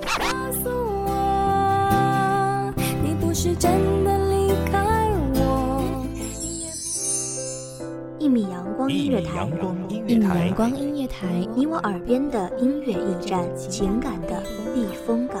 告诉我，你不是真的离开我。一米阳光音乐台，一米阳，光音乐台，你我耳边的音乐驿站，情感的避风港。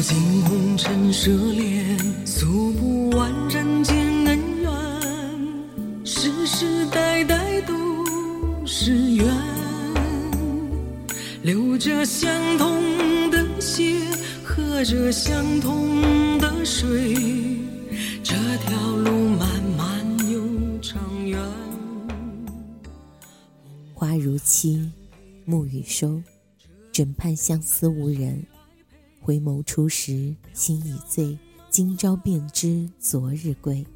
尽红尘奢恋，诉不完人间恩怨，世世代代都是缘。流着相同的血，喝着相同的水，这条路漫漫又长远。花如期，暮雨收，枕畔相思无人。回眸初时心已醉，今朝便知昨日归。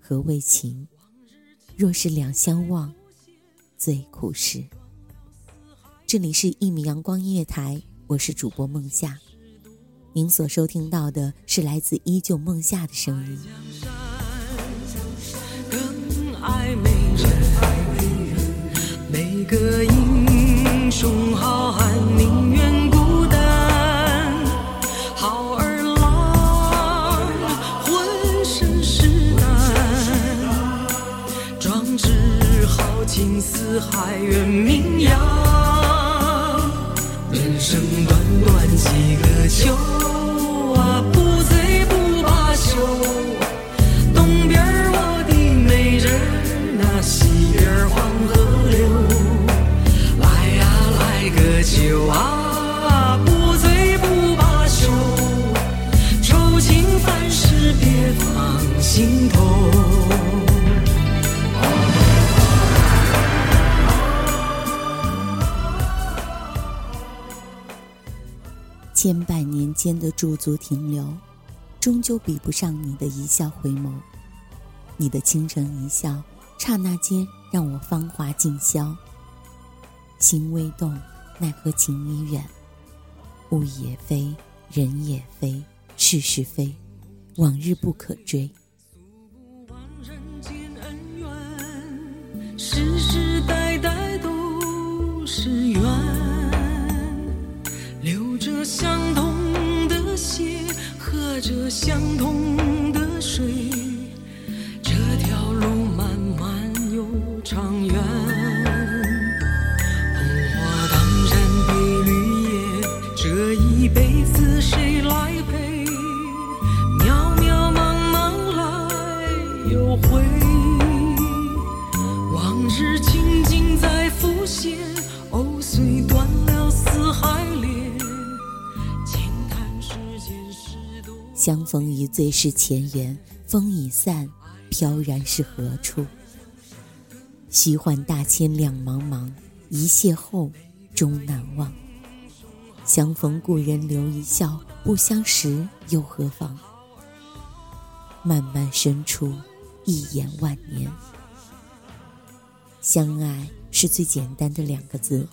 何为情？若是两相望，最苦时。这里是一米阳光音乐台，我是主播梦夏。您所收听到的是来自依旧梦夏的声音。更爱美人，每个英雄好汉人间的驻足停留，终究比不上你的一笑回眸。你的倾城一笑，刹那间让我芳华尽消。心未动，奈何情已远。物也非，人也非，事是非，往日不可追。相同的水，相逢一醉是前缘，风已散，飘然是何处？虚幻大千两茫茫，一邂逅终难忘。相逢故人留一笑，不相识又何妨？漫漫深处，一眼万年。相爱是最简单的两个字，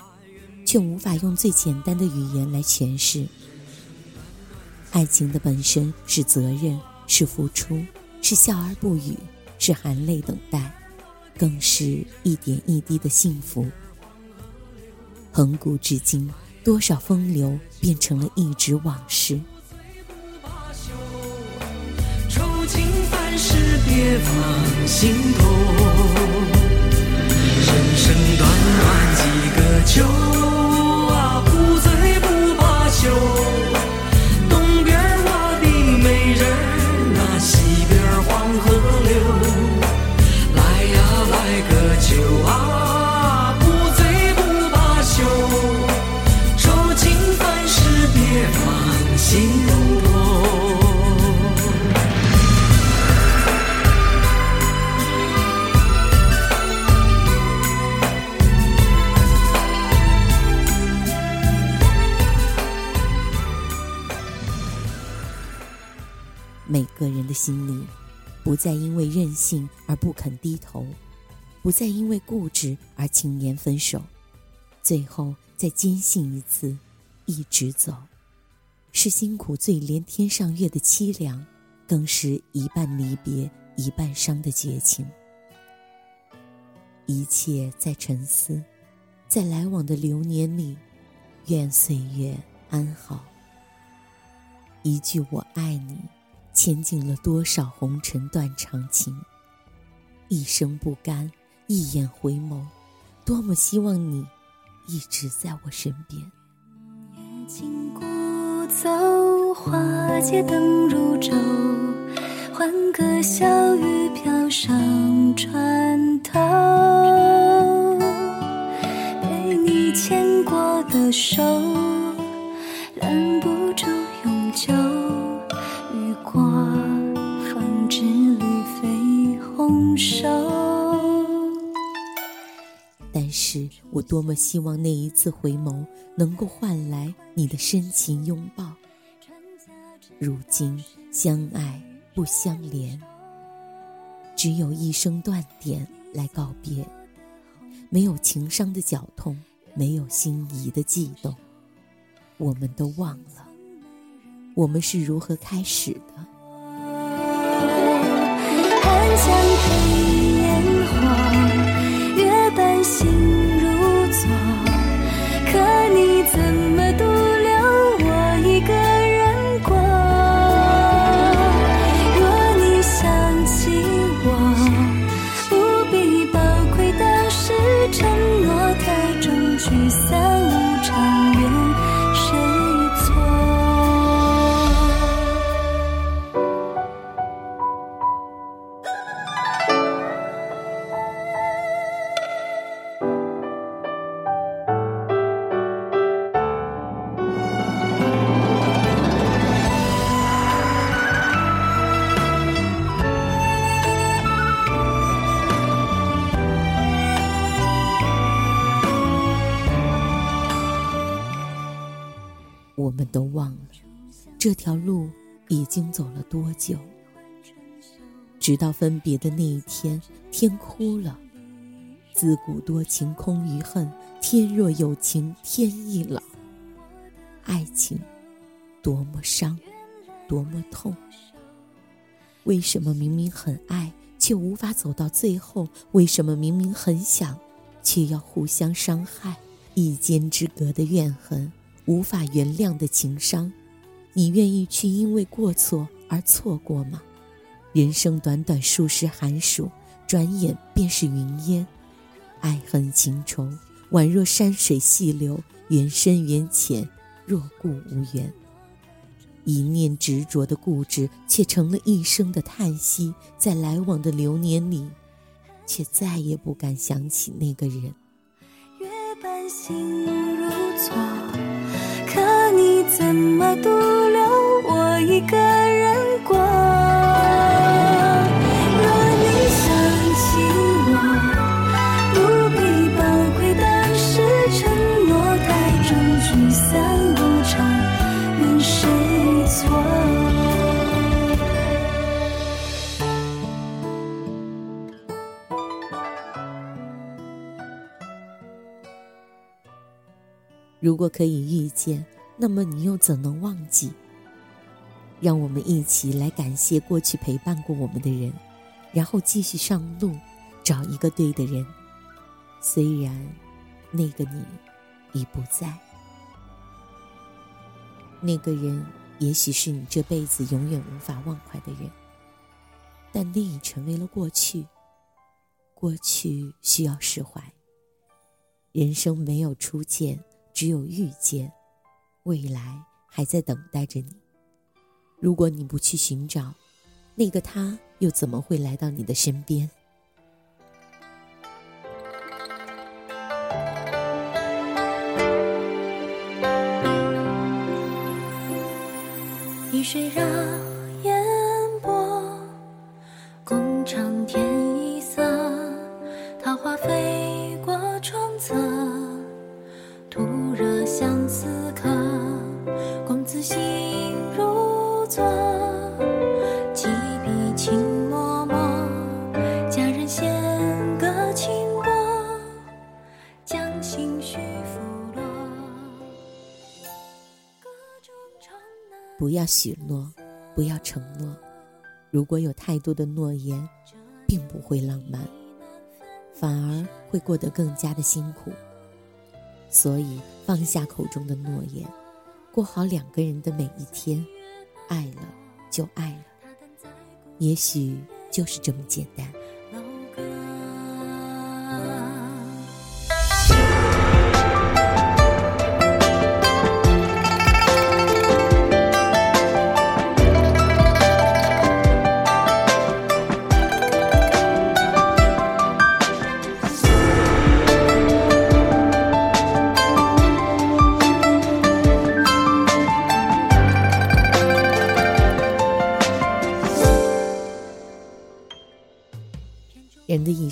却无法用最简单的语言来诠释。爱情的本身是责任，是付出，是笑而不语，是含泪等待，更是一点一滴的幸福。恒古至今，多少风流变成了一纸往事。愁情烦事别放心头，人生短短几个秋啊，不醉不罢休。心里，不再因为任性而不肯低头，不再因为固执而轻言分手，最后再坚信一次，一直走，是辛苦最连天上月的凄凉，更是一半离别一半伤的绝情。一切在沉思，在来往的流年里，愿岁月安好。一句我爱你。牵尽了多少红尘断肠情，一生不甘，一眼回眸，多么希望你一直在我身边。夜静古走，花街灯如昼，欢歌笑语飘上船头。被你牵过的手，但是我多么希望那一次回眸能够换来你的深情拥抱。如今相爱不相连，只有一声断点来告别，没有情伤的绞痛，没有心仪的悸动，我们都忘了。我们是如何开始的？我们都忘了这条路已经走了多久。直到分别的那一天，天哭了。自古多情空余恨，天若有情天亦老。爱情多么伤，多么痛。为什么明明很爱，却无法走到最后？为什么明明很想，却要互相伤害？一肩之隔的怨恨，无法原谅的情伤，你愿意去因为过错而错过吗？人生短短数十寒暑，转眼便是云烟。爱恨情仇，宛若山水细流，缘深缘浅，若故无缘。一念执着的固执，却成了一生的叹息。在来往的流年里，却再也不敢想起那个人。月半星如昨，怎么独留我一个人过若你想起我不必宝贵是承诺太重聚散无常错如果可以遇见那么你又怎能忘记？让我们一起来感谢过去陪伴过我们的人，然后继续上路，找一个对的人。虽然那个你已不在，那个人也许是你这辈子永远无法忘怀的人，但那已成为了过去。过去需要释怀。人生没有初见，只有遇见，未来还在等待着你。如果你不去寻找，那个他又怎么会来到你的身边？雨水绕烟波，共长天一色。桃花飞过窗侧，徒惹相思客。心如昨，几笔情脉脉。佳人弦歌轻拨，将心绪拂落。不要许诺，不要承诺。如果有太多的诺言，并不会浪漫，反而会过得更加的辛苦。所以放下口中的诺言，过好两个人的每一天。爱了就爱了，也许就是这么简单。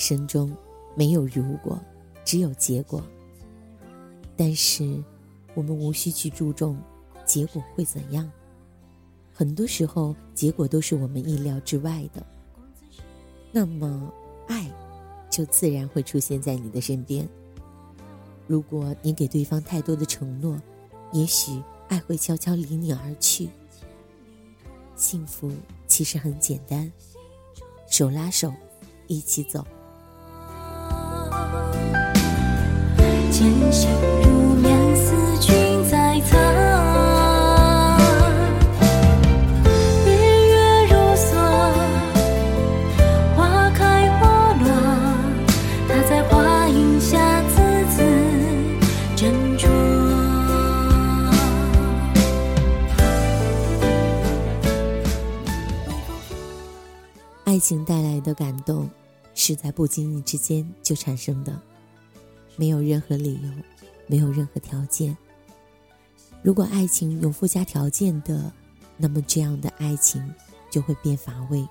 生中，没有如果，只有结果。但是，我们无需去注重结果会怎样。很多时候，结果都是我们意料之外的。那么，爱就自然会出现在你的身边。如果你给对方太多的承诺，也许爱会悄悄离你而去。幸福其实很简单，手拉手。一起走。渐行入眠，思君在侧。日月如梭，花开花落，他在花荫下字字斟酌。爱情带来的感动，是在不经意之间就产生的，没有任何理由，没有任何条件。如果爱情有附加条件的，那么这样的爱情就会变乏味。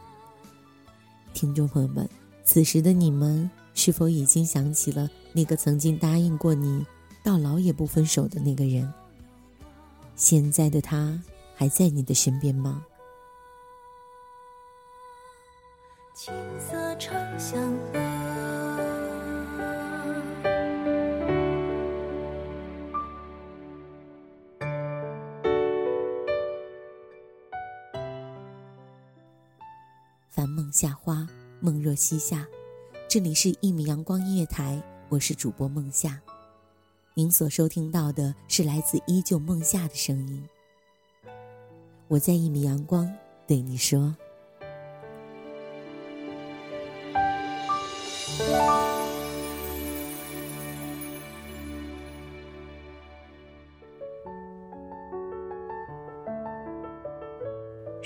听众朋友们，此时的你们是否已经想起了那个曾经答应过你到老也不分手的那个人？现在的他还在你的身边吗？青色长相夏花，梦若西夏。这里是一米阳光音乐台，我是主播梦夏。您所收听到的是来自依旧梦夏的声音。我在一米阳光对你说。